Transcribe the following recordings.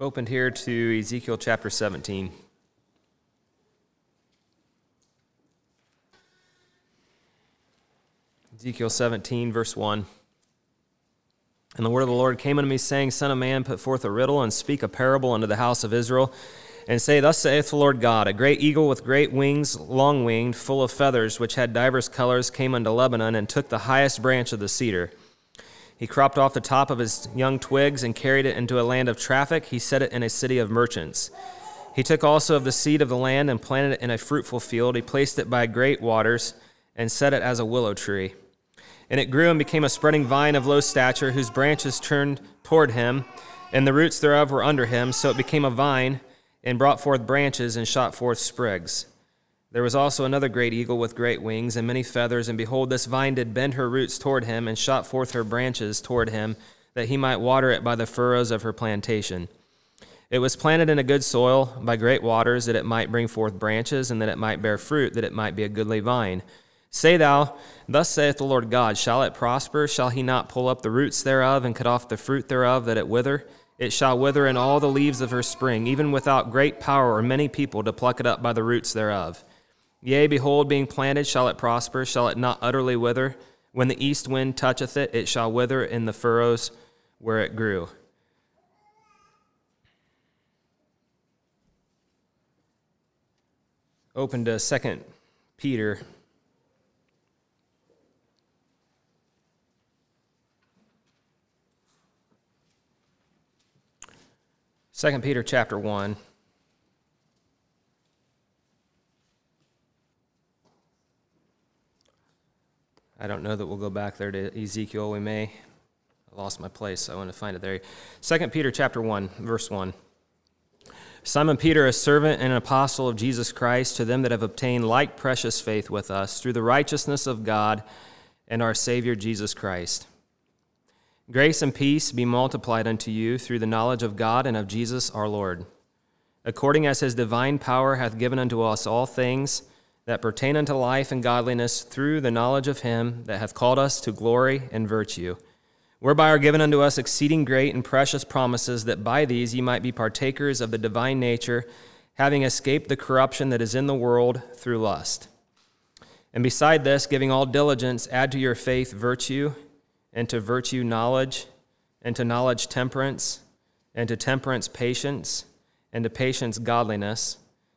Opened here to Ezekiel chapter 17. Ezekiel 17, verse 1. And the word of the Lord came unto me, saying, Son of man, put forth a riddle and speak a parable unto the house of Israel, and say, Thus saith the Lord God, A great eagle with great wings, long winged, full of feathers, which had divers colors, came unto Lebanon, and took the highest branch of the cedar. He cropped off the top of his young twigs and carried it into a land of traffic. He set it in a city of merchants. He took also of the seed of the land and planted it in a fruitful field. He placed it by great waters and set it as a willow tree. And it grew and became a spreading vine of low stature, whose branches turned toward him, and the roots thereof were under him. So it became a vine, and brought forth branches, and shot forth sprigs. There was also another great eagle with great wings and many feathers, and behold, this vine did bend her roots toward him, and shot forth her branches toward him, that he might water it by the furrows of her plantation. It was planted in a good soil by great waters, that it might bring forth branches, and that it might bear fruit, that it might be a goodly vine. Say thou, Thus saith the Lord God, Shall it prosper? Shall he not pull up the roots thereof, and cut off the fruit thereof, that it wither? It shall wither in all the leaves of her spring, even without great power or many people to pluck it up by the roots thereof. Yea, behold, being planted, shall it prosper? Shall it not utterly wither? When the east wind toucheth it, it shall wither in the furrows where it grew. Open to 2 Peter 2 Peter chapter 1. I don't know that we'll go back there to Ezekiel. We may. I lost my place, I want to find it there. 2 Peter chapter 1, verse 1. Simon Peter, a servant and an apostle of Jesus Christ, to them that have obtained like precious faith with us through the righteousness of God and our Savior Jesus Christ Grace and peace be multiplied unto you through the knowledge of God and of Jesus our Lord, according as his divine power hath given unto us all things that pertain unto life and godliness through the knowledge of him that hath called us to glory and virtue, whereby are given unto us exceeding great and precious promises, that by these ye might be partakers of the divine nature, having escaped the corruption that is in the world through lust. And beside this, giving all diligence, add to your faith virtue and to virtue knowledge, and to knowledge temperance, and to temperance patience, and to patience godliness,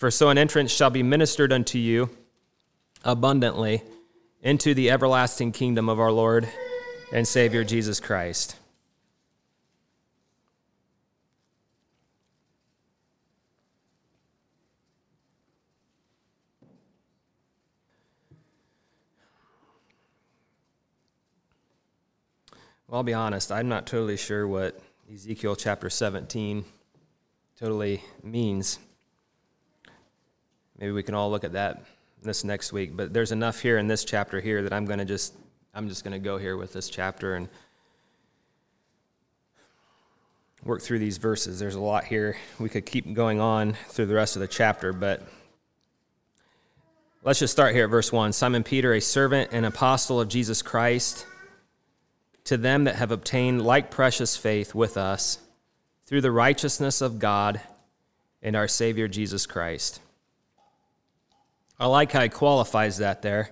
For so an entrance shall be ministered unto you abundantly into the everlasting kingdom of our Lord and Savior Jesus Christ. Well, I'll be honest, I'm not totally sure what Ezekiel chapter 17 totally means. Maybe we can all look at that this next week, but there's enough here in this chapter here that I'm going to just I'm just going to go here with this chapter and work through these verses. There's a lot here. We could keep going on through the rest of the chapter, but let's just start here at verse 1. Simon Peter, a servant and apostle of Jesus Christ, to them that have obtained like precious faith with us through the righteousness of God and our Savior Jesus Christ. I like how he qualifies that there.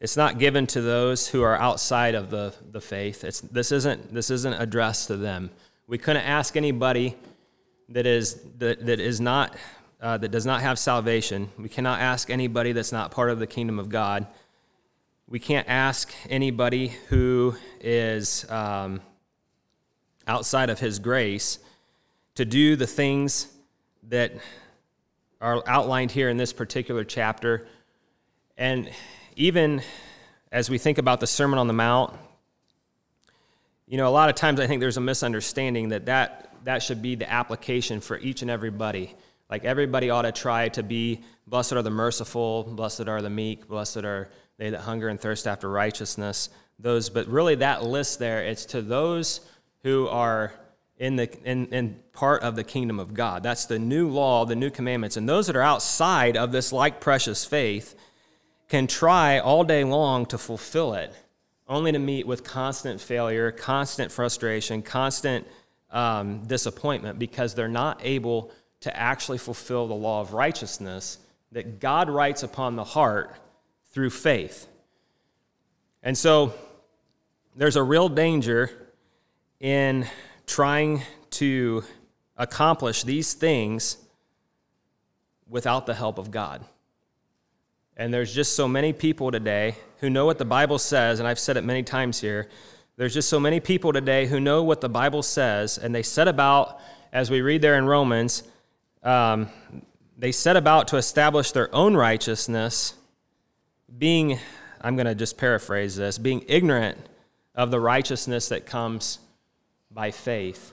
It's not given to those who are outside of the, the faith. It's, this, isn't, this isn't addressed to them. We couldn't ask anybody that is, that, that is not, uh, that does not have salvation. We cannot ask anybody that's not part of the kingdom of God we can't ask anybody who is um, outside of His grace to do the things that are outlined here in this particular chapter. And even as we think about the Sermon on the Mount, you know, a lot of times I think there's a misunderstanding that that, that should be the application for each and everybody. Like everybody ought to try to be blessed are the merciful, blessed are the meek, blessed are they that hunger and thirst after righteousness. Those, but really that list there, it's to those who are in the in, in part of the kingdom of God. That's the new law, the new commandments. And those that are outside of this like precious faith can try all day long to fulfill it, only to meet with constant failure, constant frustration, constant um, disappointment because they're not able to actually fulfill the law of righteousness that God writes upon the heart through faith. And so there's a real danger in trying to accomplish these things without the help of God. And there's just so many people today who know what the Bible says, and I've said it many times here. There's just so many people today who know what the Bible says, and they set about, as we read there in Romans, um, they set about to establish their own righteousness, being, I'm going to just paraphrase this, being ignorant of the righteousness that comes by faith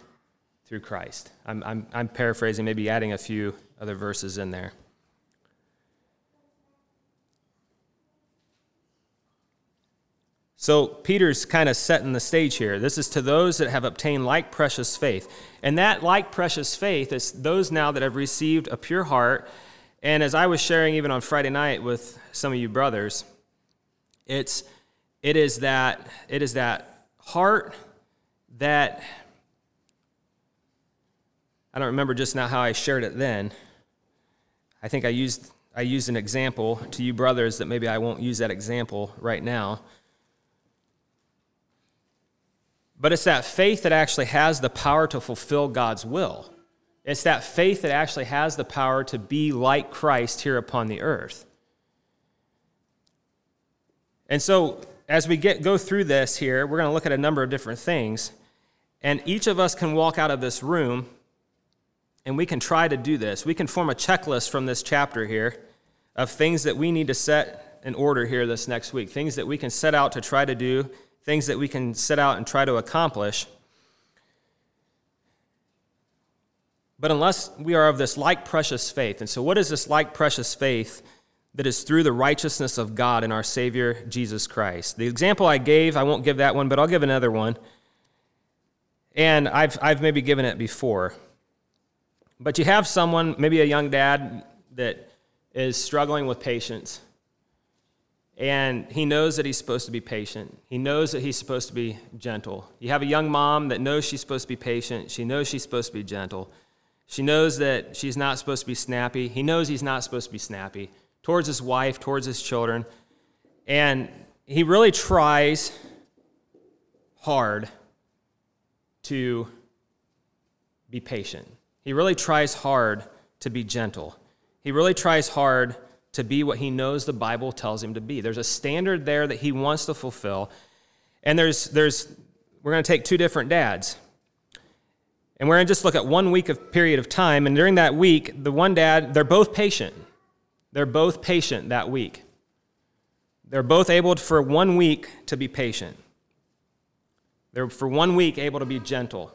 through Christ. I'm, I'm, I'm paraphrasing, maybe adding a few other verses in there. So Peter's kind of setting the stage here. This is to those that have obtained like precious faith. And that like precious faith is those now that have received a pure heart. And as I was sharing even on Friday night with some of you brothers, it's it is that it is that heart that I don't remember just now how I shared it then. I think I used I used an example to you brothers that maybe I won't use that example right now. But it's that faith that actually has the power to fulfill God's will. It's that faith that actually has the power to be like Christ here upon the earth. And so, as we get, go through this here, we're going to look at a number of different things. And each of us can walk out of this room and we can try to do this. We can form a checklist from this chapter here of things that we need to set in order here this next week, things that we can set out to try to do things that we can set out and try to accomplish. But unless we are of this like precious faith, and so what is this like precious faith that is through the righteousness of God in our Savior Jesus Christ? The example I gave, I won't give that one, but I'll give another one. And I've, I've maybe given it before. But you have someone, maybe a young dad, that is struggling with patience and he knows that he's supposed to be patient. He knows that he's supposed to be gentle. You have a young mom that knows she's supposed to be patient. She knows she's supposed to be gentle. She knows that she's not supposed to be snappy. He knows he's not supposed to be snappy towards his wife, towards his children. And he really tries hard to be patient. He really tries hard to be gentle. He really tries hard to be what he knows the Bible tells him to be. There's a standard there that he wants to fulfill. And there's, there's we're going to take two different dads. And we're going to just look at one week of period of time. And during that week, the one dad, they're both patient. They're both patient that week. They're both able for one week to be patient. They're for one week able to be gentle.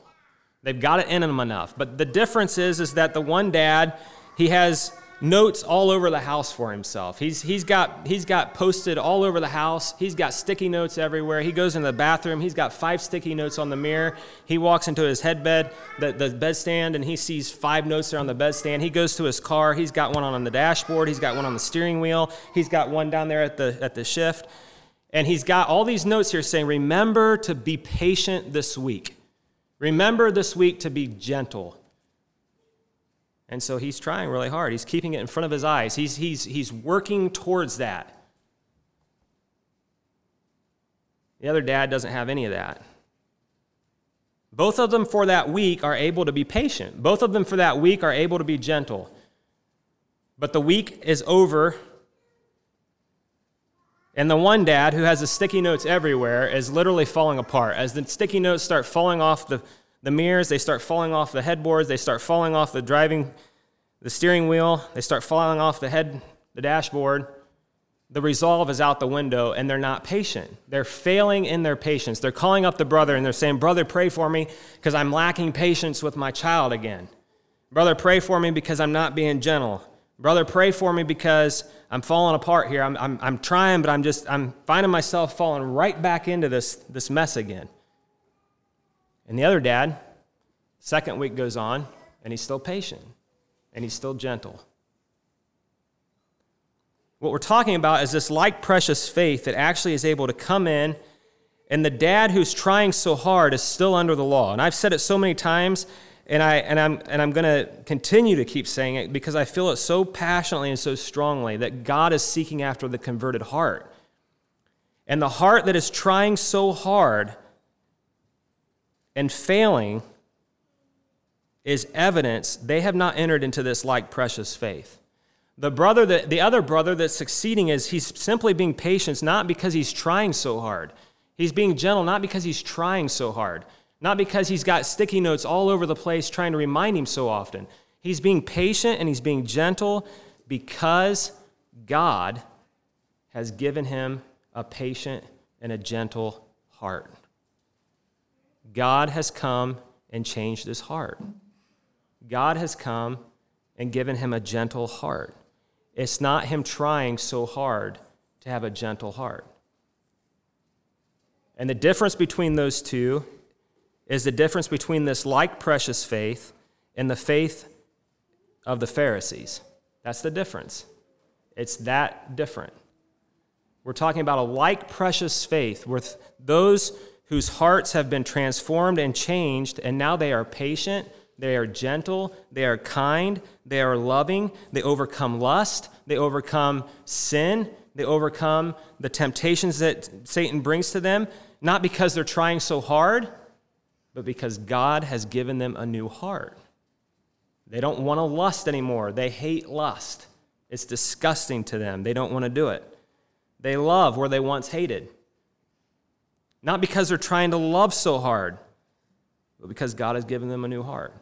They've got it in them enough. But the difference is, is that the one dad, he has notes all over the house for himself. He's, he's, got, he's got posted all over the house. He's got sticky notes everywhere. He goes into the bathroom. He's got five sticky notes on the mirror. He walks into his headbed, the, the bedstand, and he sees five notes there on the bedstand. He goes to his car. He's got one on the dashboard. He's got one on the steering wheel. He's got one down there at the, at the shift. And he's got all these notes here saying, Remember to be patient this week. Remember this week to be gentle. And so he's trying really hard. He's keeping it in front of his eyes. He's, he's, he's working towards that. The other dad doesn't have any of that. Both of them for that week are able to be patient. Both of them for that week are able to be gentle. But the week is over. And the one dad who has the sticky notes everywhere is literally falling apart. As the sticky notes start falling off the, the mirrors, they start falling off the headboards, they start falling off the driving, the steering wheel, they start falling off the head, the dashboard. the resolve is out the window and they're not patient. They're failing in their patience. They're calling up the brother and they're saying, Brother, pray for me because I'm lacking patience with my child again. Brother, pray for me because I'm not being gentle. Brother, pray for me because I'm falling apart here. I'm, I'm, I'm trying, but I'm just, I'm finding myself falling right back into this, this mess again. And the other dad, second week goes on, and he's still patient and he's still gentle. What we're talking about is this like precious faith that actually is able to come in, and the dad who's trying so hard is still under the law. And I've said it so many times, and, I, and I'm, and I'm going to continue to keep saying it because I feel it so passionately and so strongly that God is seeking after the converted heart. And the heart that is trying so hard and failing is evidence they have not entered into this like precious faith. The brother that the other brother that's succeeding is he's simply being patient not because he's trying so hard. He's being gentle not because he's trying so hard, not because he's got sticky notes all over the place trying to remind him so often. He's being patient and he's being gentle because God has given him a patient and a gentle heart. God has come and changed his heart. God has come and given him a gentle heart. It's not him trying so hard to have a gentle heart. And the difference between those two is the difference between this like precious faith and the faith of the Pharisees. That's the difference. It's that different. We're talking about a like precious faith with those whose hearts have been transformed and changed, and now they are patient they are gentle, they are kind, they are loving, they overcome lust, they overcome sin, they overcome the temptations that Satan brings to them, not because they're trying so hard, but because God has given them a new heart. They don't want to lust anymore. They hate lust. It's disgusting to them. They don't want to do it. They love where they once hated. Not because they're trying to love so hard, but because God has given them a new heart.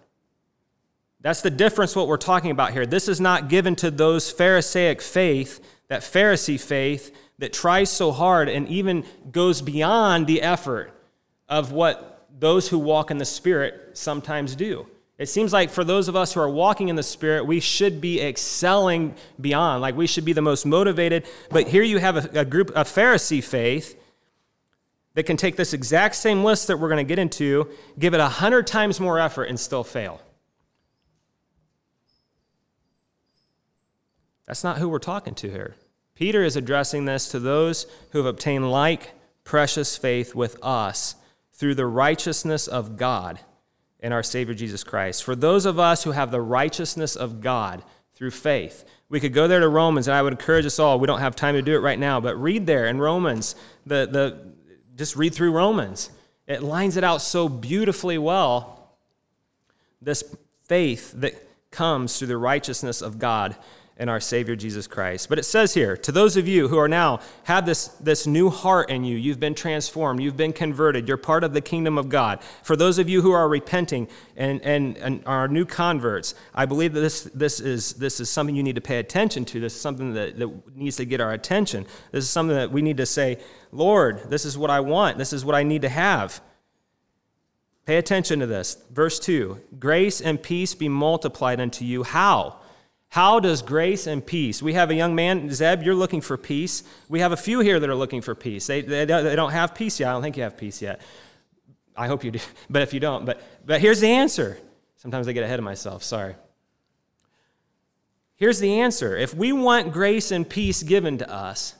That's the difference what we're talking about here. This is not given to those Pharisaic faith, that Pharisee faith that tries so hard and even goes beyond the effort of what those who walk in the Spirit sometimes do. It seems like for those of us who are walking in the Spirit, we should be excelling beyond, like we should be the most motivated. But here you have a, a group, a Pharisee faith that can take this exact same list that we're going to get into, give it a hundred times more effort, and still fail. That's not who we're talking to here. Peter is addressing this to those who have obtained like precious faith with us through the righteousness of God in our Savior Jesus Christ. For those of us who have the righteousness of God through faith, we could go there to Romans, and I would encourage us all. We don't have time to do it right now, but read there in Romans. The, the, just read through Romans. It lines it out so beautifully well. This faith that comes through the righteousness of God in our Savior Jesus Christ. But it says here, to those of you who are now have this, this new heart in you, you've been transformed, you've been converted, you're part of the kingdom of God. For those of you who are repenting and, and, and are new converts, I believe that this, this, is, this is something you need to pay attention to. This is something that, that needs to get our attention. This is something that we need to say, Lord, this is what I want, this is what I need to have. Pay attention to this. Verse 2 Grace and peace be multiplied unto you. How? How does grace and peace? We have a young man, Zeb, you're looking for peace. We have a few here that are looking for peace. They, they, they don't have peace yet. I don't think you have peace yet. I hope you do, but if you don't, but, but here's the answer. Sometimes I get ahead of myself, sorry. Here's the answer. If we want grace and peace given to us,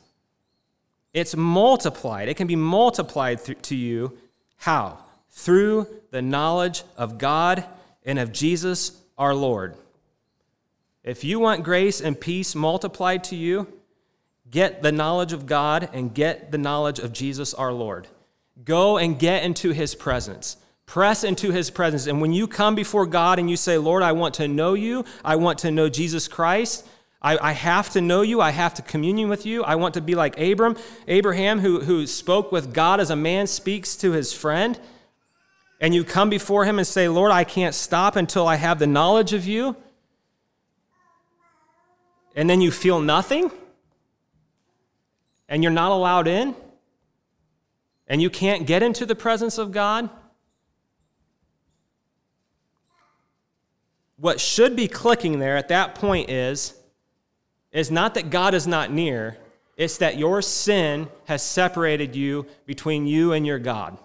it's multiplied. It can be multiplied th- to you. How? Through the knowledge of God and of Jesus our Lord. If you want grace and peace multiplied to you, get the knowledge of God and get the knowledge of Jesus our Lord. Go and get into his presence. Press into his presence. And when you come before God and you say, Lord, I want to know you, I want to know Jesus Christ, I, have to know you. I have to communion with you. I want to be like Abram, Abraham, who, who spoke with God as a man speaks to his friend. And you come before him and say, Lord, I can't stop until I have the knowledge of you and then you feel nothing? and you're not allowed in, and you can't get into the presence of God, what should be clicking there at that point is is not that God is not near, it's that your sin has separated you between you and your God.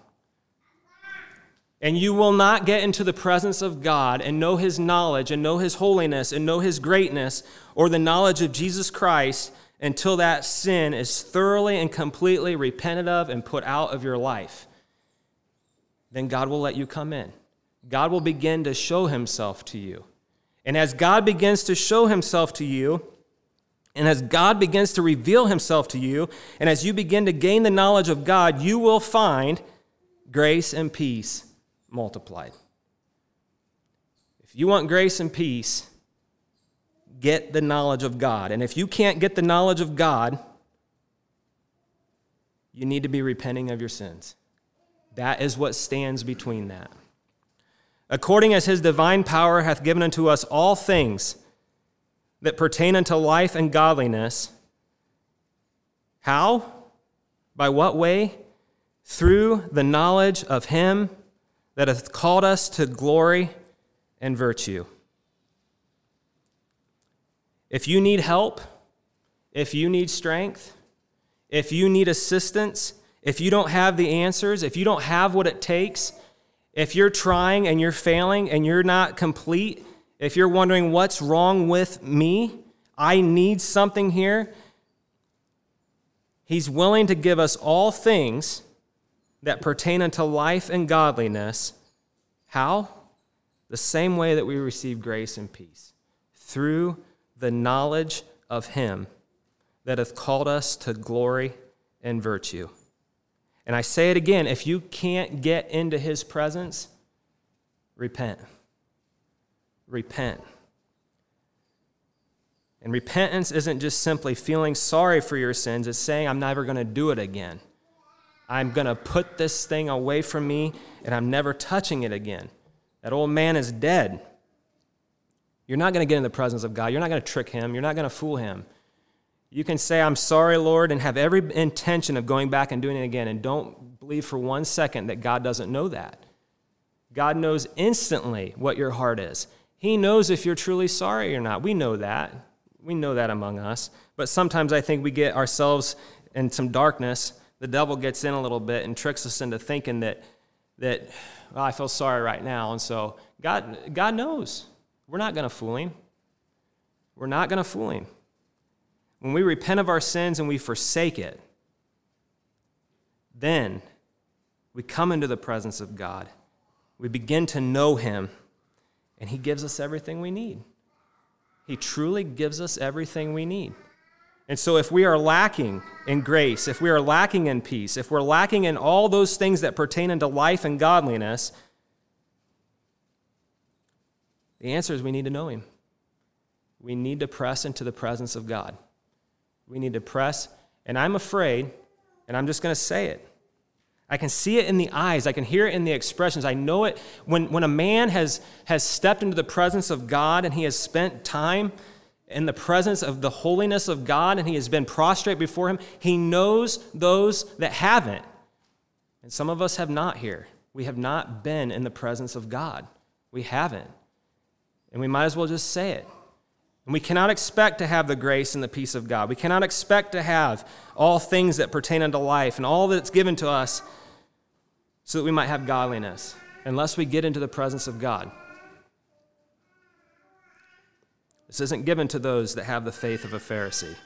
And you will not get into the presence of God and know His knowledge and know His holiness and know His greatness or the knowledge of Jesus Christ until that sin is thoroughly and completely repented of and put out of your life. Then God will let you come in. God will begin to show Himself to you. And as God begins to show Himself to you, and as God begins to reveal himself to you, and as you begin to gain the knowledge of God, you will find grace and peace multiplied. If you want grace and peace, get the knowledge of God. And if you can't get the knowledge of God, you need to be repenting of your sins. That is what stands between that. According as his divine power hath given unto us all things that pertain unto life and godliness. How? By what way? Through the knowledge of Him that hath called us to glory and virtue. If you need help, if you need strength, if you need assistance, if you don't have the answers, if you don't have what it takes, if you're trying and you're failing and you're not complete, if you're wondering what's wrong with me, I need something here. He's willing to give us all things that pertain unto life and godliness. How? The same way that we receive grace and peace through the knowledge of Him that hath called us to glory and virtue. And I say it again if you can't get into His presence, repent repent. And repentance isn't just simply feeling sorry for your sins, it's saying, I'm never going to do it again. I'm going to put this thing away from me and I'm never touching it again. That old man is dead. You're not going to get in the presence of God. You're not going to trick him. You're not going to fool him. You can say, I'm sorry, Lord, and have every intention of going back and doing it again. And don't believe for one second that God doesn't know that. God knows instantly what your heart is. He knows if you're truly sorry or not. We know that. We know that among us. But sometimes I think we get ourselves in some darkness. The devil gets in a little bit and tricks us into thinking that, that well, I feel sorry right now. And so God, God knows. We're not going to fool him. We're not going to fool him. When we repent of our sins and we forsake it, then we come into the presence of God. We begin to know him and He gives us everything we need. He truly gives us everything we need. And so, if we are lacking in grace, if we are lacking in peace, if we're lacking in all those things that pertain unto life and godliness, the answer is we need to know Him. We need to press into the presence of God. We need to press, and I'm afraid, and I'm just going to say it. I can see it in the eyes. I can hear it in the expressions. I know it when, when a man has, has stepped into the presence of God and he has spent time in the presence of the holiness of God and he has been prostrate before him, he knows those that haven't. And some of us have not here. We have not been in the presence of God. We haven't. And we might as well just say it. And we cannot expect to have the grace and the peace of God. We cannot expect to have all things that pertain unto life and all that's given to us so that we might have godliness, unless we get into the presence of God. This isn't given to those that have the faith of a Pharisee.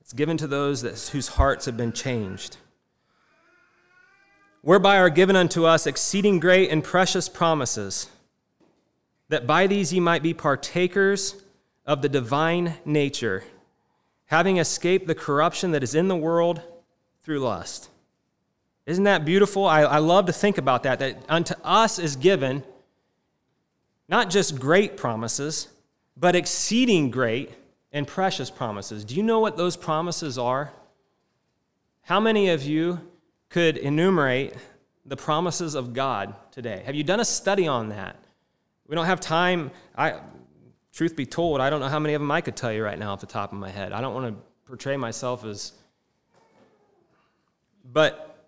It's given to those that, whose hearts have been changed. Whereby are given unto us exceeding great and precious promises, that by these ye might be partakers of the divine nature, having escaped the corruption that is in the world through lust. Isn't that beautiful? I, I love to think about that, that unto us is given not just great promises, but exceeding great and precious promises. Do you know what those promises are? How many of you could enumerate the promises of God today? Have you done a study on that? We don't have time. I, truth be told, I don't know how many of them I could tell you right now off the top of my head. I don't want to portray myself as But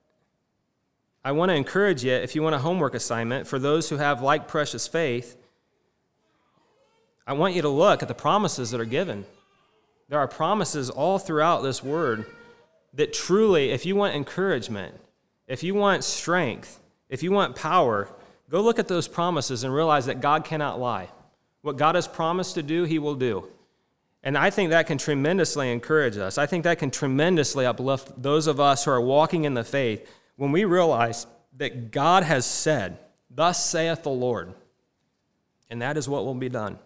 I want to encourage you, if you want a homework assignment, for those who have like precious faith, I want you to look at the promises that are given. There are promises all throughout this word that truly, if you want encouragement, if you want strength, if you want power, go look at those promises and realize that God cannot lie. What God has promised to do, He will do. And I think that can tremendously encourage us. I think that can tremendously uplift those of us who are walking in the faith when we realize that God has said, Thus saith the Lord. And that is what will be done.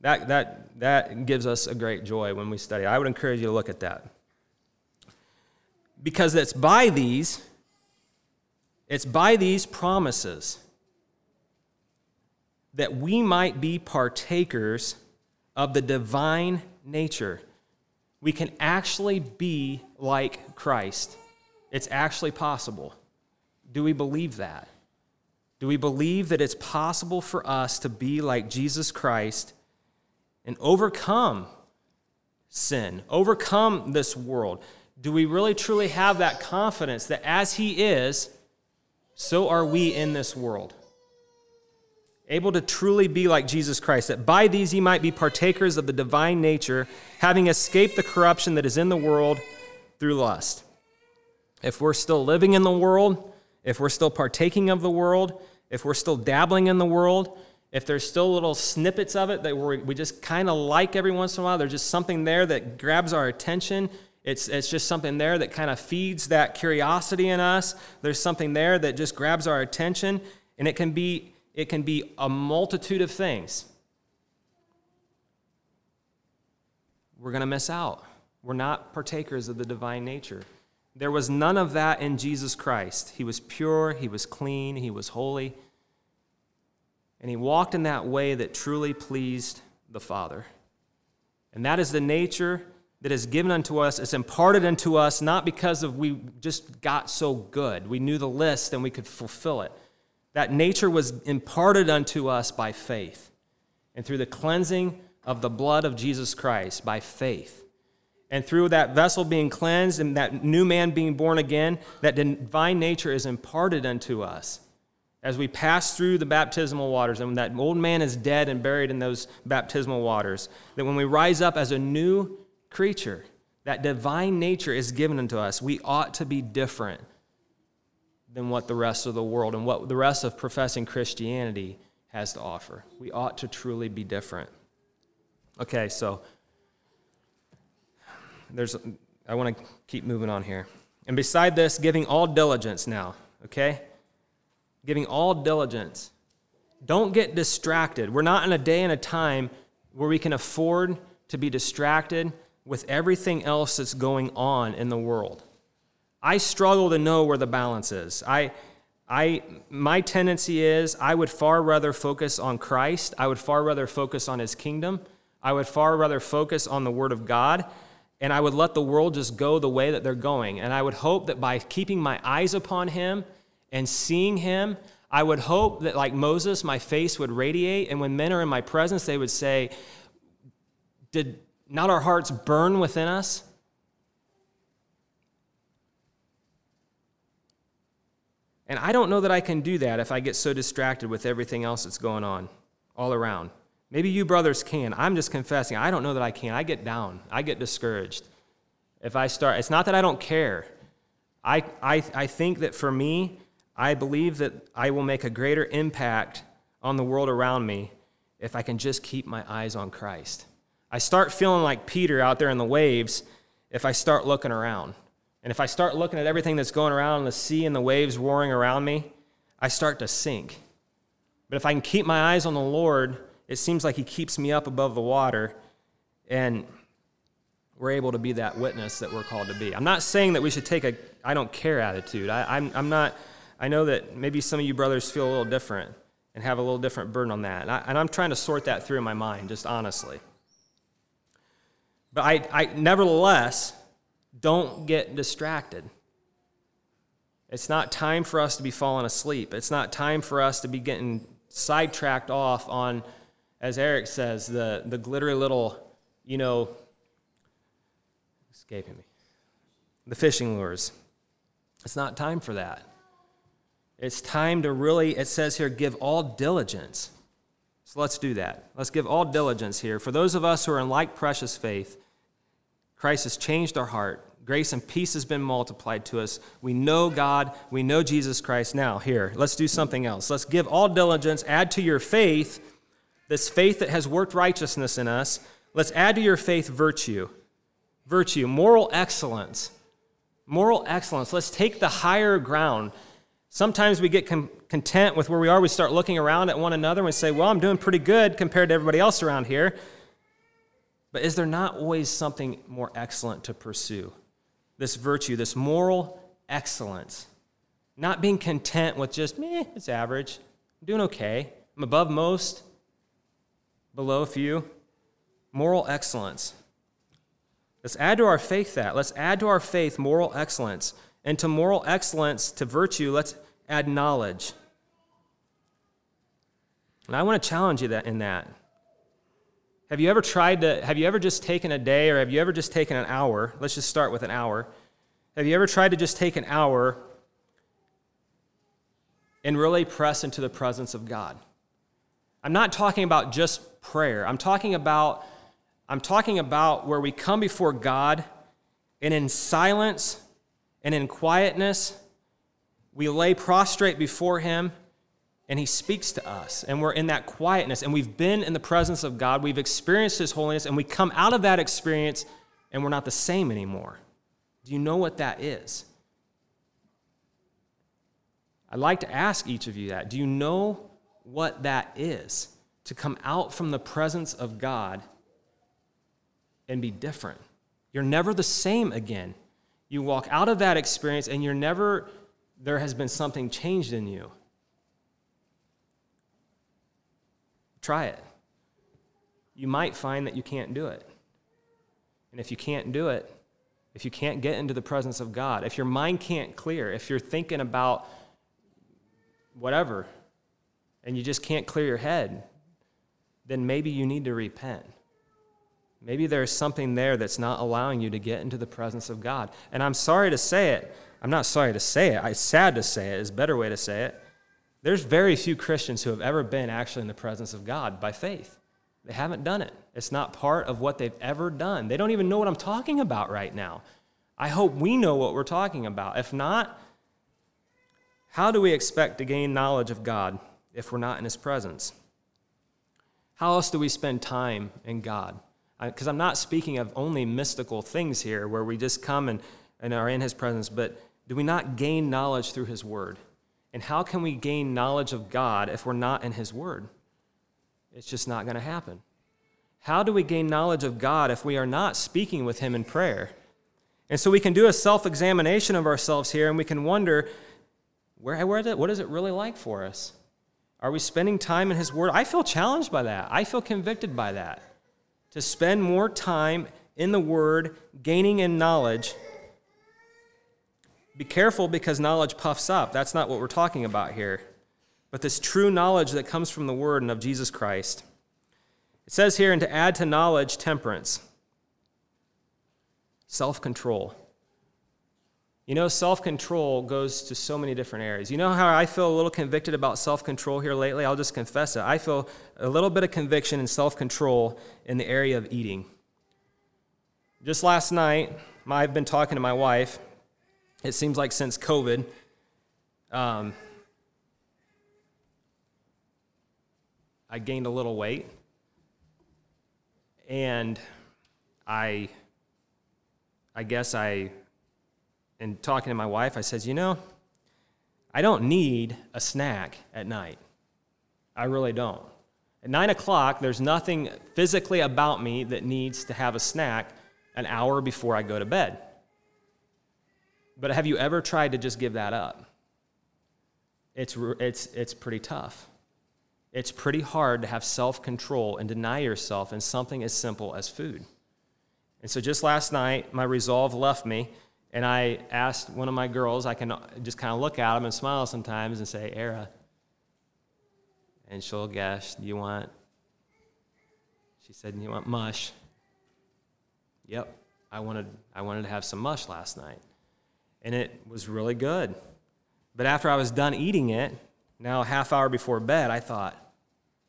That, that, that gives us a great joy when we study. I would encourage you to look at that. Because it's by these, it's by these promises that we might be partakers of the divine nature. We can actually be like Christ. It's actually possible. Do we believe that? Do we believe that it's possible for us to be like Jesus Christ and overcome sin, overcome this world? Do we really truly have that confidence that as He is, so are we in this world? able to truly be like Jesus Christ, that by these ye might be partakers of the divine nature, having escaped the corruption that is in the world through lust. If we're still living in the world, if we're still partaking of the world, if we're still dabbling in the world, if there's still little snippets of it that we just kind of like every once in a while, there's just something there that grabs our attention. It's, it's just something there that kind of feeds that curiosity in us. There's something there that just grabs our attention, and it can be it can be a multitude of things. We're going to miss out. We're not partakers of the divine nature. There was none of that in Jesus Christ. He was pure, he was clean, he was holy, and he walked in that way that truly pleased the Father. And that is the nature that is given unto us. It's imparted unto us not because of we just got so good. We knew the list and we could fulfill it. That nature was imparted unto us by faith and through the cleansing of the blood of Jesus Christ by faith. And through that vessel being cleansed and that new man being born again, that divine nature is imparted unto us as we pass through the baptismal waters. And when that old man is dead and buried in those baptismal waters, that when we rise up as a new creature, that divine nature is given unto us. We ought to be different than what the rest of the world and what the rest of professing Christianity has to offer. We ought to truly be different. Okay, so there's I want to keep moving on here. And beside this, giving all diligence now, okay? Giving all diligence. Don't get distracted. We're not in a day and a time where we can afford to be distracted with everything else that's going on in the world. I struggle to know where the balance is. I, I, my tendency is I would far rather focus on Christ. I would far rather focus on his kingdom. I would far rather focus on the word of God. And I would let the world just go the way that they're going. And I would hope that by keeping my eyes upon him and seeing him, I would hope that, like Moses, my face would radiate. And when men are in my presence, they would say, Did not our hearts burn within us? And I don't know that I can do that if I get so distracted with everything else that's going on all around. Maybe you brothers can. I'm just confessing. I don't know that I can. I get down. I get discouraged. If I start, it's not that I don't care. I, I, I think that for me, I believe that I will make a greater impact on the world around me if I can just keep my eyes on Christ. I start feeling like Peter out there in the waves if I start looking around. And if I start looking at everything that's going around the sea and the waves roaring around me, I start to sink. But if I can keep my eyes on the Lord, it seems like He keeps me up above the water, and we're able to be that witness that we're called to be. I'm not saying that we should take a I don't care attitude. I, I'm, I'm not, I know that maybe some of you brothers feel a little different and have a little different burden on that. And, I, I'm trying to sort that through in my mind, just honestly. But I, I nevertheless, don't get distracted. It's not time for us to be falling asleep. It's not time for us to be getting sidetracked off on, as Eric says, the, the glittery little, you know, escaping me, the fishing lures. It's not time for that. It's time to really, it says here, give all diligence. So let's do that. Let's give all diligence here. For those of us who are in like precious faith, Christ has changed our heart. Grace and peace has been multiplied to us. We know God. We know Jesus Christ. Now, here, let's do something else. Let's give all diligence, add to your faith, this faith that has worked righteousness in us. Let's add to your faith virtue. Virtue, moral excellence. Moral excellence. Let's take the higher ground. Sometimes we get com- content with where we are. We start looking around at one another and we say, Well, I'm doing pretty good compared to everybody else around here. But is there not always something more excellent to pursue? This virtue, this moral excellence. Not being content with just, meh, it's average. I'm doing okay. I'm above most, below a few. Moral excellence. Let's add to our faith that. Let's add to our faith moral excellence. And to moral excellence, to virtue, let's add knowledge. And I want to challenge you that in that. Have you ever tried to, have you ever just taken a day or have you ever just taken an hour? Let's just start with an hour. Have you ever tried to just take an hour and really press into the presence of God? I'm not talking about just prayer. I'm talking about I'm talking about where we come before God and in silence and in quietness we lay prostrate before him and he speaks to us. And we're in that quietness and we've been in the presence of god. We've experienced his holiness and we come out of that experience and we're not the same anymore. Do you know what that is? I'd like to ask each of you that. Do you know what that is? To come out from the presence of god and be different. You're never the same again you walk out of that experience and you're never there has been something changed in you Try it. You might find that you can't do it. And if you can't do it, if you can't get into the presence of God, if your mind can't clear, if you're thinking about whatever and you just can't clear your head, then maybe you need to repent. Maybe there's something there that's not allowing you to get into the presence of God. And I'm sorry to say it. I'm not sorry to say it. It's sad to say it. It's a better way to say it. There's very few Christians who have ever been actually in the presence of God by faith. They haven't done it. It's not part of what they've ever done. They don't even know what I'm talking about right now. I hope we know what we're talking about. If not, how do we expect to gain knowledge of God if we're not in His presence? How else do we spend time in God? Because I'm not speaking of only mystical things here where we just come and, and are in His presence, but do we not gain knowledge through His Word? And how can we gain knowledge of God if we're not in His Word? It's just not going to happen. How do we gain knowledge of God if we are not speaking with Him in prayer? And so we can do a self examination of ourselves here and we can wonder where, where what is it really like for us? Are we spending time in His Word? I feel challenged by that. I feel convicted by that. To spend more time in the Word, gaining in knowledge, be careful because knowledge puffs up. That's not what we're talking about here. But this true knowledge that comes from the Word and of Jesus Christ. It says here, and to add to knowledge, temperance, self control. You know, self control goes to so many different areas. You know how I feel a little convicted about self control here lately? I'll just confess it. I feel a little bit of conviction and self control in the area of eating. Just last night, I've been talking to my wife, it seems like since COVID, um, I gained a little weight. And I, I guess I, in talking to my wife, I says, you know, I don't need a snack at night. I really don't. At nine o'clock, there's nothing physically about me that needs to have a snack an hour before I go to bed. But have you ever tried to just give that up? It's, it's, it's pretty tough. It's pretty hard to have self control and deny yourself in something as simple as food. And so just last night, my resolve left me, and I asked one of my girls, I can just kind of look at them and smile sometimes and say, Era. And she'll guess, Do you want? She said, You want mush? Yep, I wanted, I wanted to have some mush last night. and it was really good. But after I was done eating it, now half hour before bed, I thought,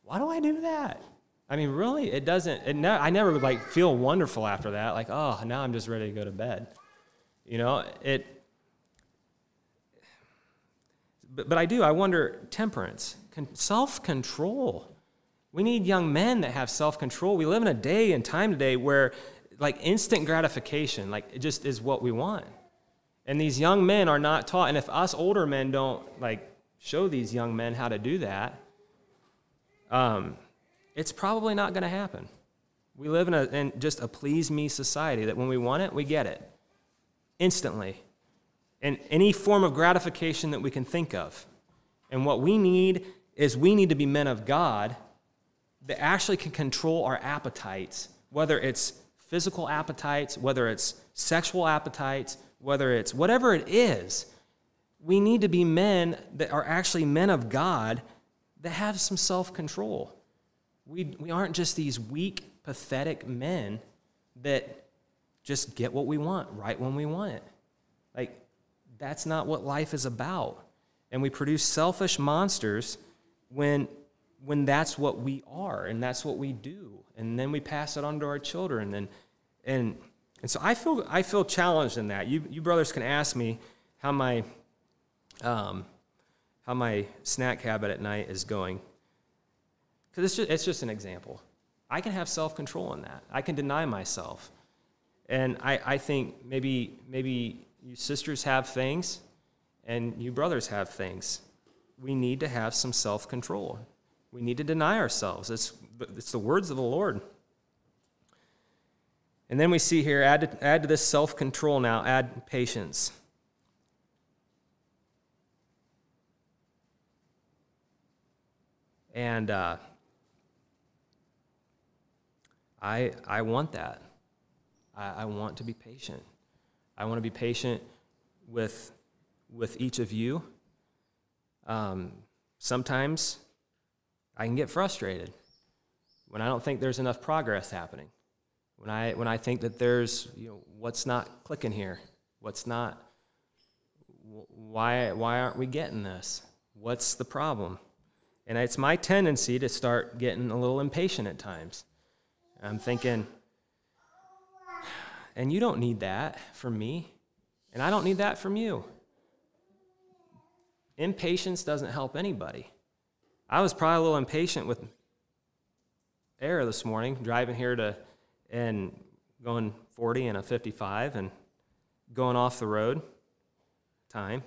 why do I do that? I mean, really, it doesn't. It ne- I never would like feel wonderful after that. Like, oh, now I'm just ready to go to bed. You know, it. But, but I do. I wonder temperance, self control. We need young men that have self control. We live in a day and time today where, like, instant gratification, like, it just is what we want. And these young men are not taught. And if us older men don't, like, show these young men how to do that, um, it's probably not going to happen. We live in, a, in just a please me society that when we want it, we get it instantly. And any form of gratification that we can think of. And what we need is we need to be men of God that actually can control our appetites, whether it's physical appetites, whether it's sexual appetites, whether it's whatever it is. We need to be men that are actually men of God that have some self control. We, we aren't just these weak, pathetic men that just get what we want right when we want it. Like, that's not what life is about. And we produce selfish monsters when, when that's what we are and that's what we do. And then we pass it on to our children. And, and, and so I feel, I feel challenged in that. You, you brothers can ask me how my, um, how my snack habit at night is going. Because it's just, it's just an example. I can have self control in that. I can deny myself. And I, I think maybe, maybe you sisters have things and you brothers have things. We need to have some self control. We need to deny ourselves. It's, it's the words of the Lord. And then we see here add to, add to this self control now, add patience. And uh, I, I want that. I, I want to be patient. I want to be patient with, with each of you. Um, sometimes I can get frustrated when I don't think there's enough progress happening. When I, when I think that there's, you know, what's not clicking here? What's not, why, why aren't we getting this? What's the problem? And it's my tendency to start getting a little impatient at times. I'm thinking, and you don't need that from me, and I don't need that from you. Impatience doesn't help anybody. I was probably a little impatient with air this morning, driving here to and going 40 and a 55 and going off the road time.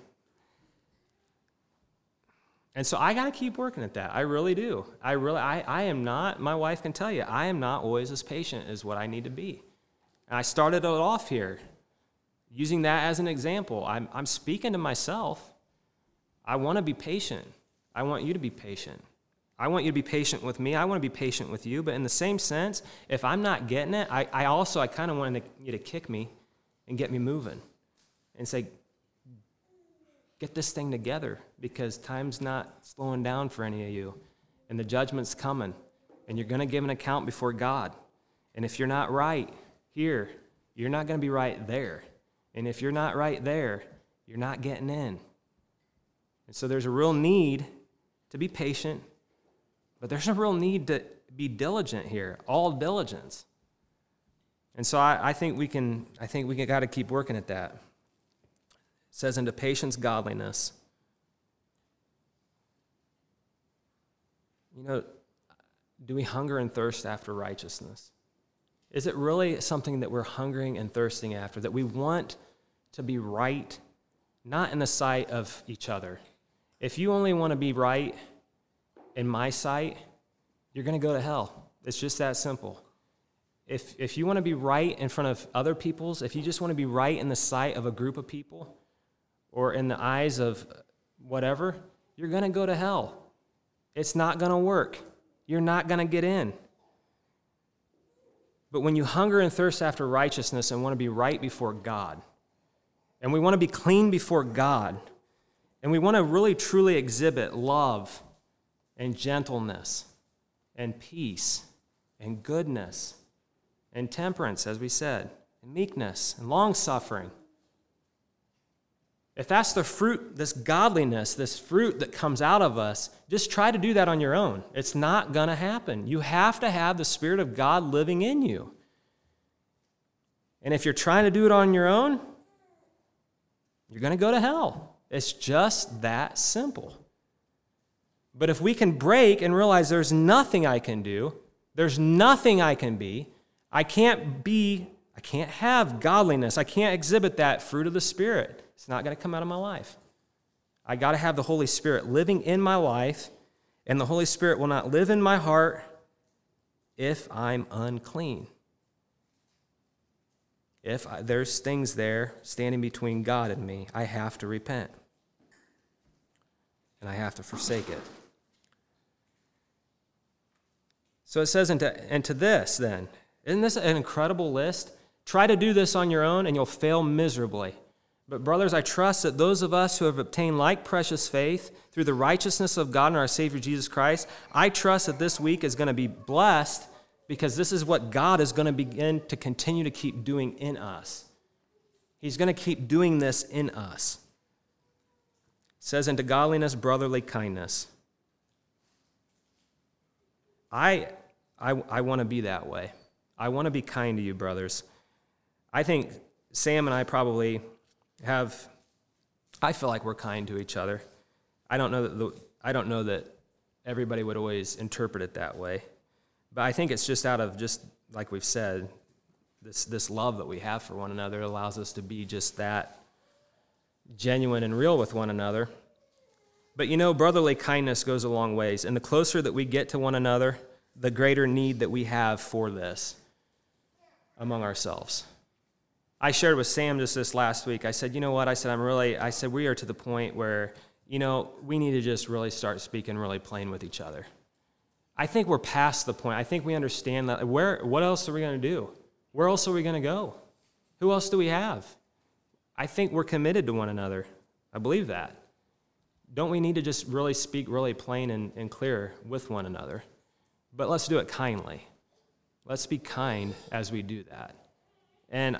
And so I got to keep working at that. I really do. I really, I, I am not, my wife can tell you, I am not always as patient as what I need to be. And I started it off here using that as an example. I'm, I'm speaking to myself. I want to be patient. I want you to be patient. I want you to be patient with me. I want to be patient with you. But in the same sense, if I'm not getting it, I, I also, I kind of wanted you to kick me and get me moving and say, get this thing together because time's not slowing down for any of you. And the judgment's coming. And you're going to give an account before God. And if you're not right here, you're not going to be right there. And if you're not right there, you're not getting in. And so there's a real need to be patient, but there's a real need to be diligent here, all diligence. And so I, I think we can, I think we got to keep working at that. It says, into patience, godliness. You know, do we hunger and thirst after righteousness? Is it really something that we're hungering and thirsting after, that we want to be right, not in the sight of each other? If you only want to be right in my sight, you're going to go to hell. It's just that simple. If, if you want to be right in front of other people's, if you just want to be right in the sight of a group of people, or in the eyes of whatever, you're going to go to hell. It's not going to work. You're not going to get in. But when you hunger and thirst after righteousness and want to be right before God, and we want to be clean before God, and we want to really truly exhibit love and gentleness and peace and goodness and temperance, as we said, and meekness and long suffering If that's the fruit, this godliness, this fruit that comes out of us, just try to do that on your own. It's not going to happen. You have to have the Spirit of God living in you. And if you're trying to do it on your own, you're going to go to hell. It's just that simple. But if we can break and realize there's nothing I can do, there's nothing I can be, I can't be, I can't have godliness, I can't exhibit that fruit of the Spirit. It's not going to come out of my life. I got to have the Holy Spirit living in my life, and the Holy Spirit will not live in my heart if I'm unclean. If I, there's things there standing between God and me, I have to repent. And I have to forsake it. So it says into, into this then. Isn't this an incredible list? Try to do this on your own and you'll fail miserably. But, brothers, I trust that those of us who have obtained like precious faith through the righteousness of God and our Savior Jesus Christ, I trust that this week is going to be blessed because this is what God is going to begin to continue to keep doing in us. He's going to keep doing this in us. It says, into godliness, brotherly kindness. I, I, I want to be that way. I want to be kind to you, brothers. I think Sam and I probably have, I feel like we're kind to each other. I don't know that, the, I don't know that everybody would always interpret it that way. But I think it's just out of just like we've said, this this love that we have for one another allows us to be just that genuine and real with one another. But you know, brotherly kindness goes a long ways, and the closer that we get to one another, the greater need that we have for this among ourselves. I shared with Sam just this last week. I said, you know what? I said, I'm really, I said, we are to the point where, you know, we need to just really start speaking really plain with each other. I think we're past the point. I think we understand that. Where, what else are we going to do? Where else are we going to go? Who else do we have? I think we're committed to one another. I believe that. Don't we need to just really speak really plain and, and clear with one another? But let's do it kindly. Let's be kind as we do that. And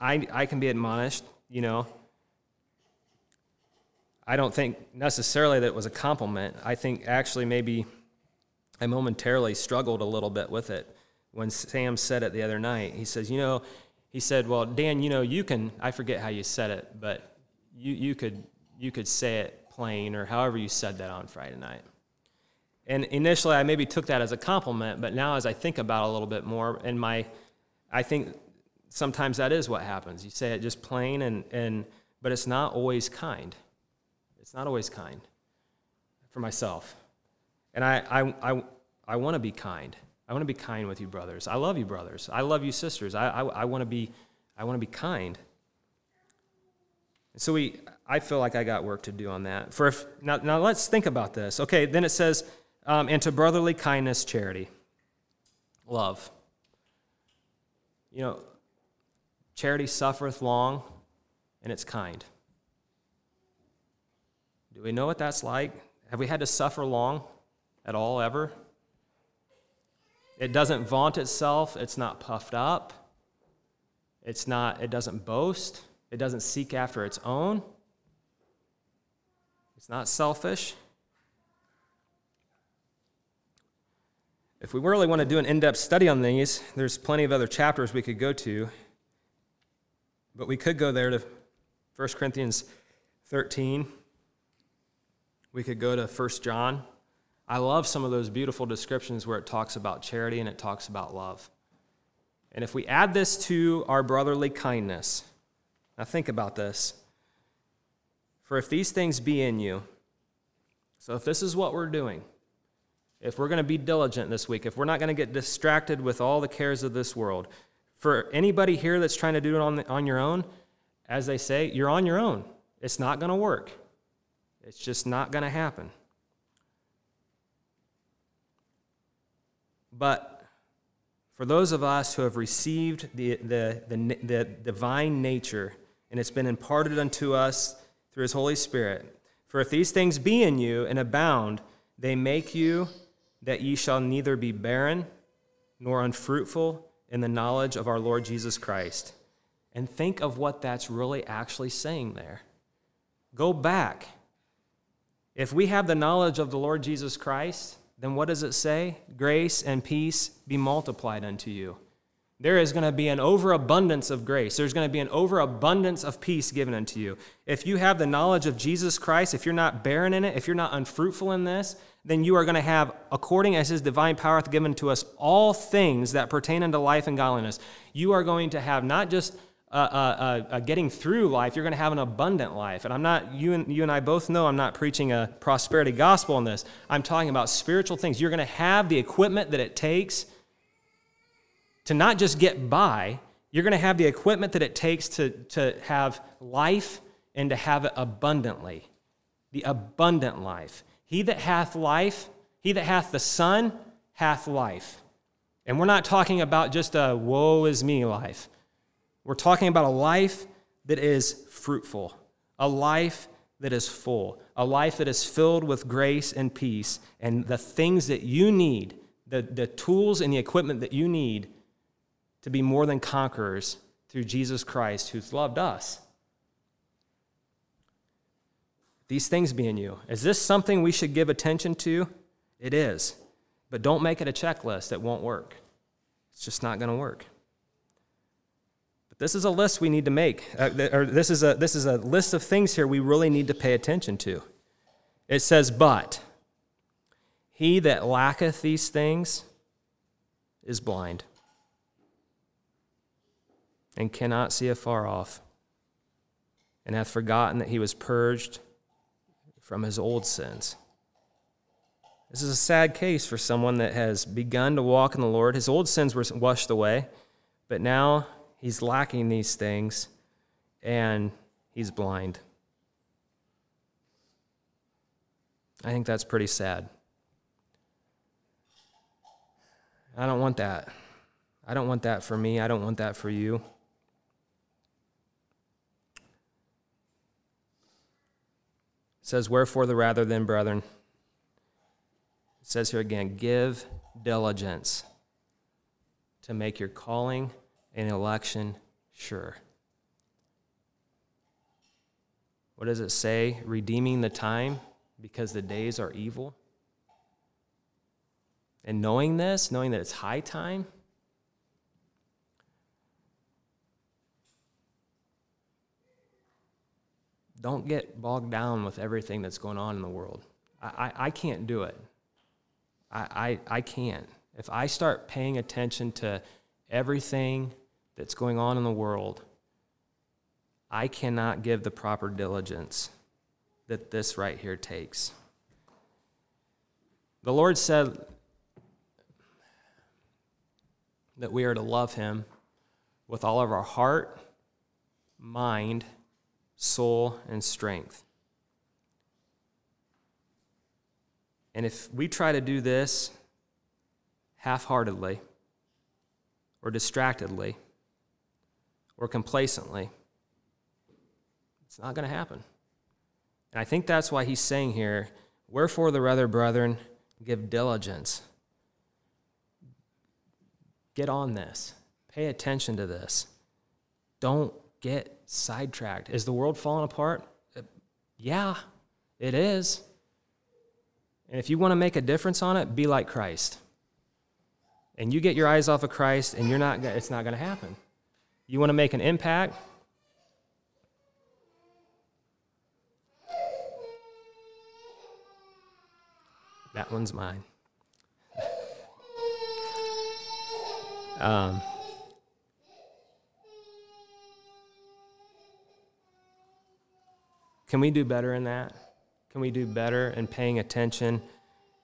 I, I can be admonished, you know. I don't think necessarily that it was a compliment. I think actually maybe I momentarily struggled a little bit with it when Sam said it the other night. He says, You know, he said, Well, Dan, you know, you can, I forget how you said it, but you, you, could, you could say it plain or however you said that on Friday night. And initially, I maybe took that as a compliment, but now as I think about it a little bit more, and my, I think sometimes that is what happens. You say it just plain, and, and but it's not always kind. It's not always kind for myself. And I, I, I, I want to be kind. I want to be kind with you, brothers. I love you, brothers. I love you, sisters. I, I, I want to be, I want to be kind. So we, I feel like I got work to do on that. For if, now, now let's think about this. Okay, then it says, um, and to brotherly kindness, charity, love. You know, charity suffereth long, and it's kind. Do we know what that's like? Have we had to suffer long? at all, ever. It doesn't vaunt itself, it's not puffed up, it's not, it doesn't boast, it doesn't seek after its own, it's not selfish. If we really want to do an in depth study on these, there's plenty of other chapters we could go to. But we could go there to 1 Corinthians 13. We could go to 1 John I love some of those beautiful descriptions where it talks about charity and it talks about love. And if we add this to our brotherly kindness, now think about this. For if these things be in you, so if this is what we're doing, if we're going to be diligent this week, if we're not going to get distracted with all the cares of this world, for anybody here that's trying to do it on, the, on your own, as they say, you're on your own. It's not going to work. It's just not going to happen. But for those of us who have received the, the, the, the, divine nature and it's been imparted unto us through his Holy Spirit, for if these things be in you and abound, they make you that ye shall neither be barren nor unfruitful in the knowledge of our Lord Jesus Christ. And think of what that's really actually saying there. Go back. If we have the knowledge of the Lord Jesus Christ, then what does it say? Grace and peace be multiplied unto you. There is going to be an overabundance of grace. There's going to be an overabundance of peace given unto you. If you have the knowledge of Jesus Christ, if you're not barren in it, if you're not unfruitful in this, then you are going to have, according as his divine power hath given to us, all things that pertain unto life and godliness. You are going to have not just a, getting through life, you're going to have an abundant life. And I'm not, you and, you and I both know I'm not preaching a prosperity gospel in this. I'm talking about spiritual things. You're going to have the equipment that it takes to not just get by, you're going to have the equipment that it takes to, to have life and to have it abundantly. The abundant life. He that hath life, he that hath the Son, hath life. And we're not talking about just a woe is me life. We're talking about a life that is fruitful, a life that is full, a life that is filled with grace and peace, and the things that you need, the, the tools and the equipment that you need to be more than conquerors through Jesus Christ, who's loved us. These things be in you. Is this something we should give attention to? It is. But don't make it a checklist that won't work. It's just not going to work. But this is a list we need to make, uh, or this is, a, this is a list of things here we really need to pay attention to. It says, But he that lacketh these things is blind and cannot see afar off, and hath forgotten that he was purged from his old sins. This is a sad case for someone that has begun to walk in the Lord. His old sins were washed away, but now he's lacking these things and he's blind. I think that's pretty sad. I don't want that. I don't want that for me. I don't want that for you. Says, Wherefore the rather than, brethren, it says here again, give diligence to make your calling and election sure. What does it say? Redeeming the time because the days are evil. And knowing this, knowing that it's high time, don't get bogged down with everything that's going on in the world. I, I, I can't do it. I, I, I can't. If I start paying attention to everything that's going on in the world, I cannot give the proper diligence that this right here takes. The Lord said that we are to love Him with all of our heart, mind, soul, and strength. And if we try to do this half heartedly, or distractedly, or complacently, it's not going to happen. And I think that's why he's saying here, Wherefore the rather, brethren, give diligence. Get on this. Pay attention to this. Don't get sidetracked. Is the world falling apart? Uh, yeah, it is. And if you want to make a difference on it, be like Christ. And you get your eyes off of Christ, and you're not, it's not going to happen. You want to make an impact? That one's mine. um, Can we do better in that? Can we do better in paying attention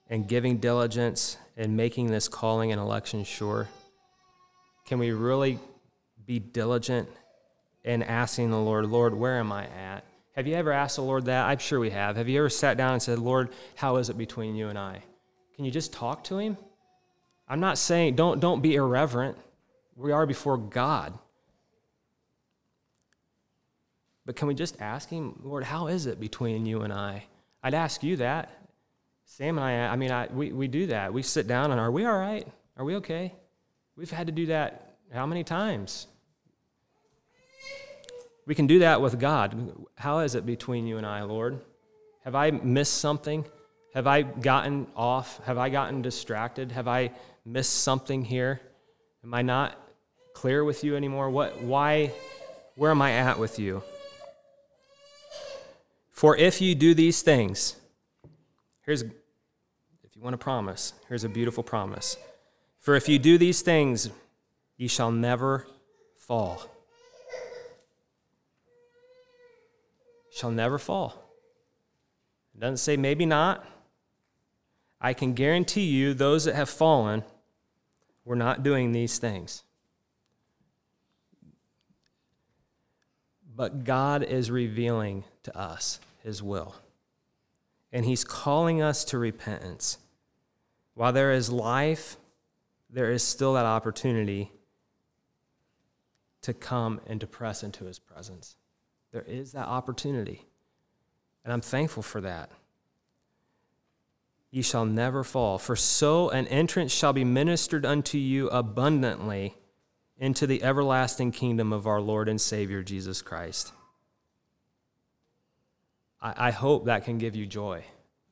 and giving diligence and making this calling and election sure? Can we really be diligent in asking the Lord, Lord, where am I at? Have you ever asked the Lord that? I'm sure we have. Have you ever sat down and said, Lord, how is it between you and I? Can you just talk to Him? I'm not saying don't, don't be irreverent. We are before God. But can we just ask him, Lord, how is it between you and I? I'd ask you that. Sam and I, I mean, I, we, we do that. We sit down and are we all right? Are we okay? We've had to do that how many times? We can do that with God. How is it between you and I, Lord? Have I missed something? Have I gotten off? Have I gotten distracted? Have I missed something here? Am I not clear with you anymore? What why where am I at with you? For if you do these things, here's if you want a promise, here's a beautiful promise. For if you do these things, ye shall never fall. Shall never fall. It doesn't say maybe not. I can guarantee you, those that have fallen were not doing these things. But God is revealing to us his will. And he's calling us to repentance. While there is life, there is still that opportunity to come and to press into his presence. There is that opportunity. And I'm thankful for that. Ye shall never fall, for so an entrance shall be ministered unto you abundantly into the everlasting kingdom of our Lord and Savior Jesus Christ. I, I hope that can give you joy.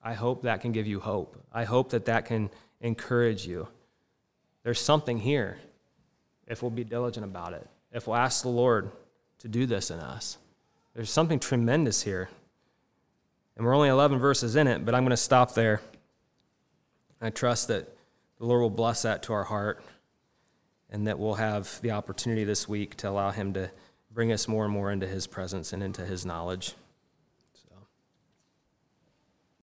I hope that can give you hope. I hope that that can encourage you. There's something here if we'll be diligent about it, if we'll ask the Lord to do this in us. There's something tremendous here. And we're only 11 verses in it, but I'm going to stop there. I trust that the Lord will bless that to our heart and that we'll have the opportunity this week to allow Him to bring us more and more into His presence and into His knowledge.